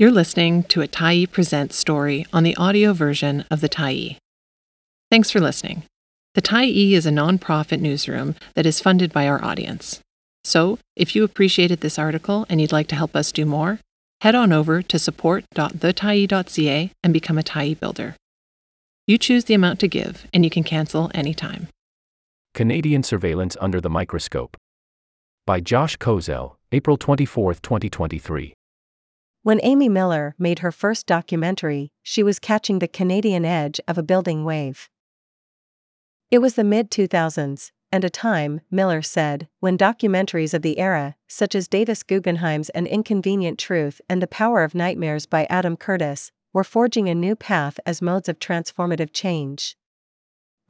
You're listening to a Tyee Presents story on the audio version of the Tyee. Thanks for listening. The Tyee is a nonprofit newsroom that is funded by our audience. So, if you appreciated this article and you'd like to help us do more, head on over to support.thetyee.ca and become a Tyee builder. You choose the amount to give, and you can cancel anytime. Canadian Surveillance Under the Microscope. By Josh Kozelj, April 24, 2023. When Amy Miller made her first documentary, she was catching the Canadian edge of a building wave. It was the mid 2000s, and a time, Miller said, when documentaries of the era, such as Davis Guggenheim's An Inconvenient Truth and The Power of Nightmares by Adam Curtis, were forging a new path as modes of transformative change.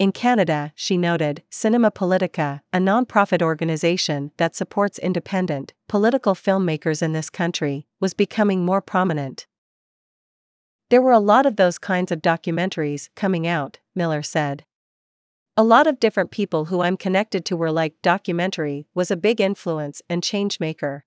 In Canada, she noted, Cinema Politica, a non-profit organization that supports independent, political filmmakers in this country, was becoming more prominent. There were a lot of those kinds of documentaries coming out, Miller said. A lot of different people who I'm connected to were like, documentary was a big influence and changemaker.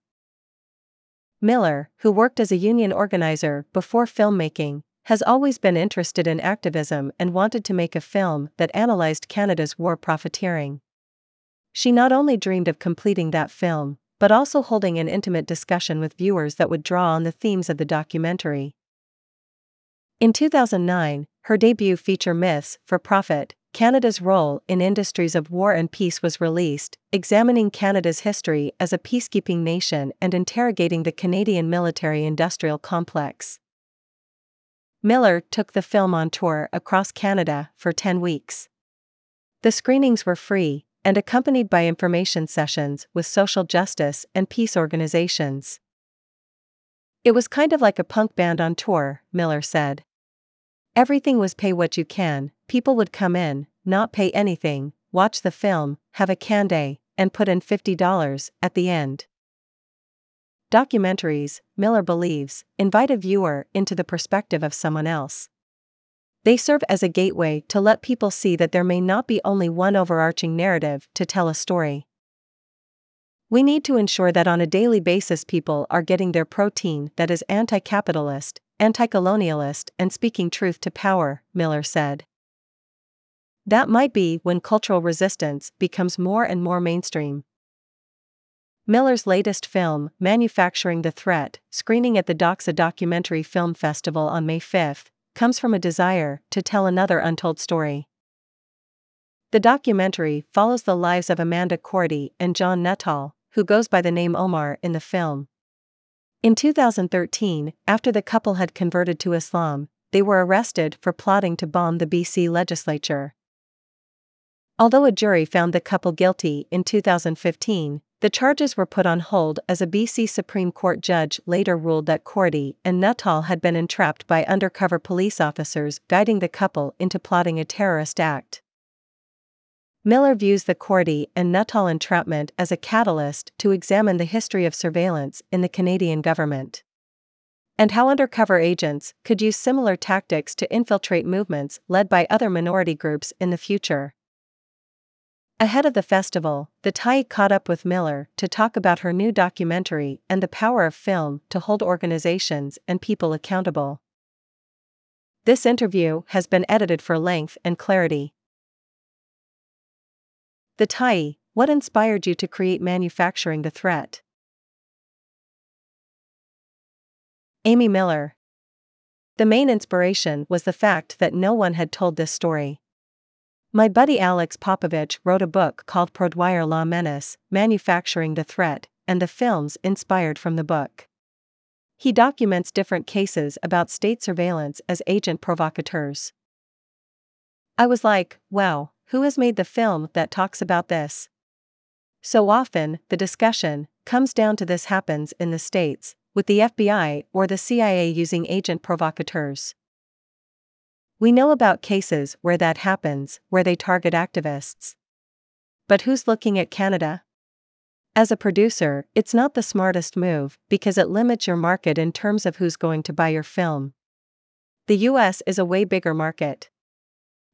Miller, who worked as a union organizer before filmmaking, has always been interested in activism and wanted to make a film that analyzed Canada's war profiteering. She not only dreamed of completing that film, but also holding an intimate discussion with viewers that would draw on the themes of the documentary. In 2009, her debut feature Myths for Profit Canada's Role in Industries of War and Peace was released, examining Canada's history as a peacekeeping nation and interrogating the Canadian military industrial complex. Miller took the film on tour across Canada for 10 weeks. The screenings were free and accompanied by information sessions with social justice and peace organizations. It was kind of like a punk band on tour, Miller said. Everything was pay what you can, people would come in, not pay anything, watch the film, have a can day, and put in $50 at the end. Documentaries, Miller believes, invite a viewer into the perspective of someone else. They serve as a gateway to let people see that there may not be only one overarching narrative to tell a story. We need to ensure that on a daily basis people are getting their protein that is anti capitalist, anti colonialist, and speaking truth to power, Miller said. That might be when cultural resistance becomes more and more mainstream. Miller's latest film, Manufacturing the Threat, screening at the Doxa Documentary Film Festival on May 5, comes from a desire to tell another untold story. The documentary follows the lives of Amanda Korody and John Nuttall, who goes by the name Omar in the film. In 2013, after the couple had converted to Islam, they were arrested for plotting to bomb the BC legislature. Although a jury found the couple guilty in 2015, the charges were put on hold as a BC Supreme Court judge later ruled that Korody and Nuttall had been entrapped by undercover police officers guiding the couple into plotting a terrorist act. Miller views the Korody and Nuttall entrapment as a catalyst to examine the history of surveillance in the Canadian government. And how undercover agents could use similar tactics to infiltrate movements led by other minority groups in the future. Ahead of the festival, the Tyee caught up with Miller to talk about her new documentary and the power of film to hold organizations and people accountable. This interview has been edited for length and clarity. The Tyee, what inspired you to create Manufacturing the Threat? Amy Miller. The main inspiration was the fact that no one had told this story. My buddy Alex Popovic wrote a book called Produire La Menace Manufacturing the Threat, and the films inspired from the book. He documents different cases about state surveillance as agent provocateurs. I was like, wow, who has made the film that talks about this? So often, the discussion comes down to this happens in the States, with the FBI or the CIA using agent provocateurs. We know about cases where that happens, where they target activists. But who's looking at Canada? As a producer, it's not the smartest move because it limits your market in terms of who's going to buy your film. The US is a way bigger market.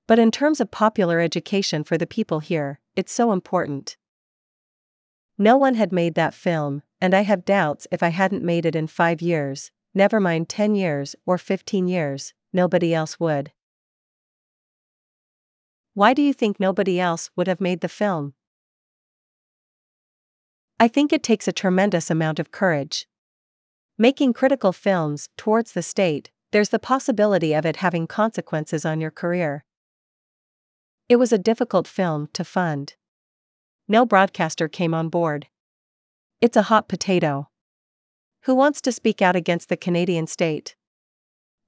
But in terms of popular education for the people here, it's so important. No one had made that film, and I have doubts if I hadn't made it in five years, never mind 10 years or 15 years, nobody else would. Why do you think nobody else would have made the film? I think it takes a tremendous amount of courage. Making critical films towards the state, there's the possibility of it having consequences on your career. It was a difficult film to fund. No broadcaster came on board. It's a hot potato. Who wants to speak out against the Canadian state?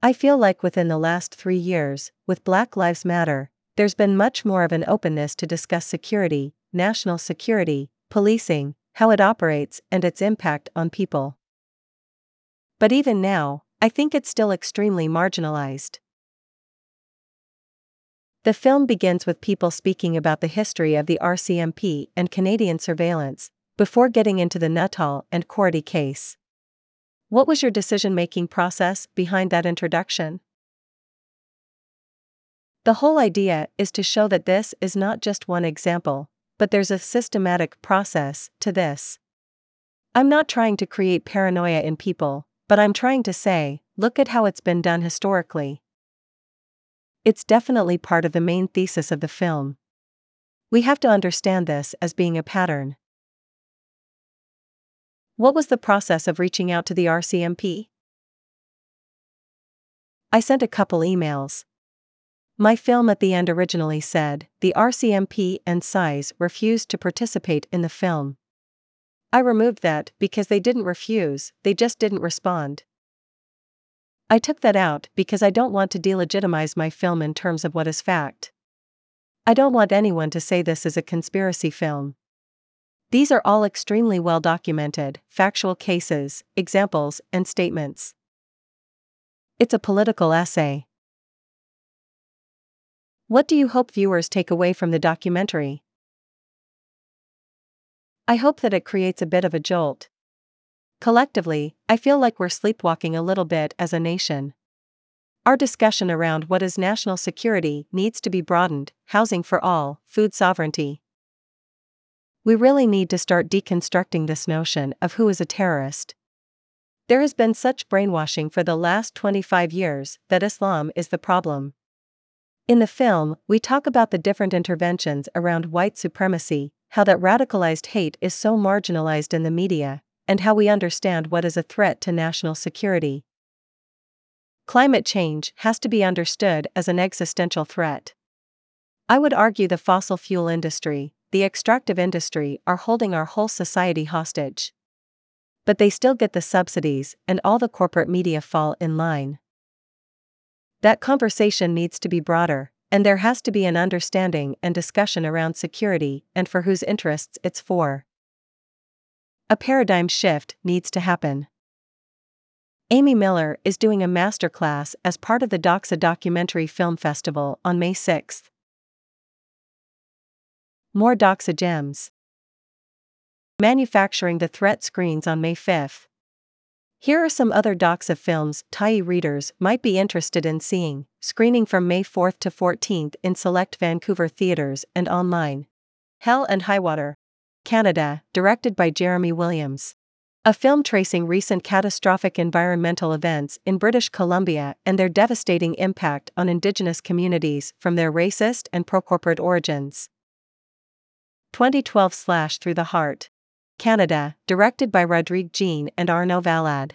I feel like within the last three years, with Black Lives Matter, there's been much more of an openness to discuss security, national security, policing, how it operates, and its impact on people. But even now, I think it's still extremely marginalized. The film begins with people speaking about the history of the RCMP and Canadian surveillance, before getting into the Nuttall and Korody case. What was your decision making process behind that introduction? The whole idea is to show that this is not just one example, but there's a systematic process to this. I'm not trying to create paranoia in people, but I'm trying to say, look at how it's been done historically. It's definitely part of the main thesis of the film. We have to understand this as being a pattern. What was the process of reaching out to the RCMP? I sent a couple emails. My film at the end originally said the RCMP and CSIS refused to participate in the film. I removed that because they didn't refuse, they just didn't respond. I took that out because I don't want to delegitimize my film in terms of what is fact. I don't want anyone to say this is a conspiracy film. These are all extremely well documented, factual cases, examples, and statements. It's a political essay. What do you hope viewers take away from the documentary? I hope that it creates a bit of a jolt. Collectively, I feel like we're sleepwalking a little bit as a nation. Our discussion around what is national security needs to be broadened housing for all, food sovereignty. We really need to start deconstructing this notion of who is a terrorist. There has been such brainwashing for the last 25 years that Islam is the problem. In the film, we talk about the different interventions around white supremacy, how that radicalized hate is so marginalized in the media, and how we understand what is a threat to national security. Climate change has to be understood as an existential threat. I would argue the fossil fuel industry, the extractive industry are holding our whole society hostage. But they still get the subsidies, and all the corporate media fall in line. That conversation needs to be broader, and there has to be an understanding and discussion around security and for whose interests it's for. A paradigm shift needs to happen. Amy Miller is doing a masterclass as part of the Doxa Documentary Film Festival on May 6. More Doxa Gems. Manufacturing the Threat screens on May 5. Here are some other docs of films Tyee readers might be interested in seeing, screening from May 4th to 14th in select Vancouver theaters and online. Hell and Highwater. Canada, directed by Jeremy Williams. A film tracing recent catastrophic environmental events in British Columbia and their devastating impact on Indigenous communities from their racist and pro corporate origins. 2012 Slash Through the Heart. Canada, directed by Rodrigue Jean and Arnaud Valade.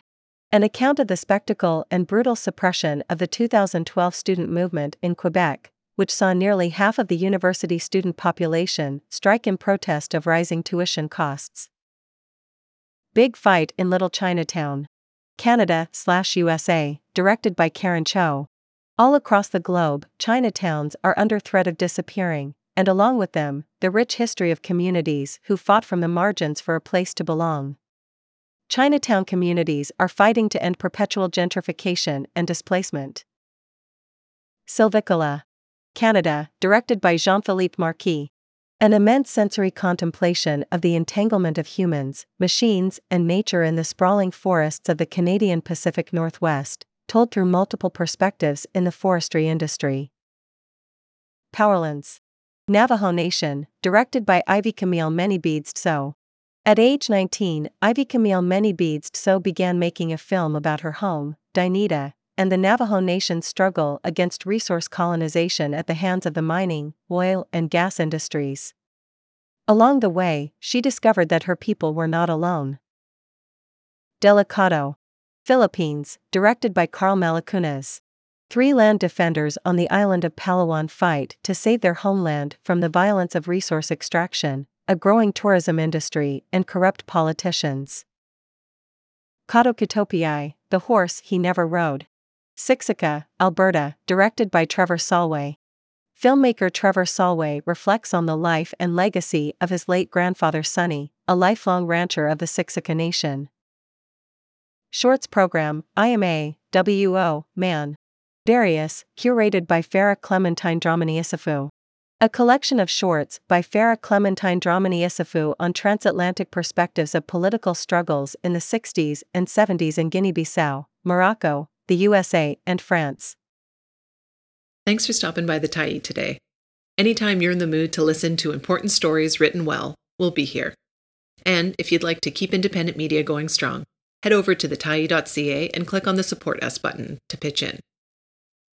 An account of the spectacle and brutal suppression of the 2012 student movement in Quebec, which saw nearly half of the university student population strike in protest of rising tuition costs. Big Fight in Little Chinatown. Canada slash USA, directed by Karen Cho. All across the globe, Chinatowns are under threat of disappearing, and along with them, the rich history of communities who fought from the margins for a place to belong. Chinatown communities are fighting to end perpetual gentrification and displacement. Silvicola. Canada, directed by Jean Philippe Marquis. An immense sensory contemplation of the entanglement of humans, machines, and nature in the sprawling forests of the Canadian Pacific Northwest, told through multiple perspectives in the forestry industry. Powerlands. Navajo Nation, directed by Ivy Camille Manybeads Tso. At age 19, Ivy Camille Manybeads Tso began making a film about her home, Dainita, and the Navajo Nation's struggle against resource colonization at the hands of the mining, oil, and gas industries. Along the way, she discovered that her people were not alone. Delicado. Philippines, directed by Karl Malakunas. Three land defenders on the island of Palawan fight to save their homeland from the violence of resource extraction, a growing tourism industry, and corrupt politicians. Katokitopiai, the horse he never rode. Siksika, Alberta, directed by Trevor Solway. Filmmaker Trevor Solway reflects on the life and legacy of his late grandfather Sonny, a lifelong rancher of the Siksika Nation. Shorts program, IMA, WO, Man. Darius, curated by Farah Clementine Dramani Issifou. A collection of shorts by Farah Clementine Dramani Issifou on transatlantic perspectives of political struggles in the 60s and 70s in Guinea Bissau, Morocco, the USA, and France. Thanks for stopping by the Tyee today. Anytime you're in the mood to listen to important stories written well, we'll be here. And if you'd like to keep independent media going strong, head over to thetyee.ca and click on the Support Us button to pitch in.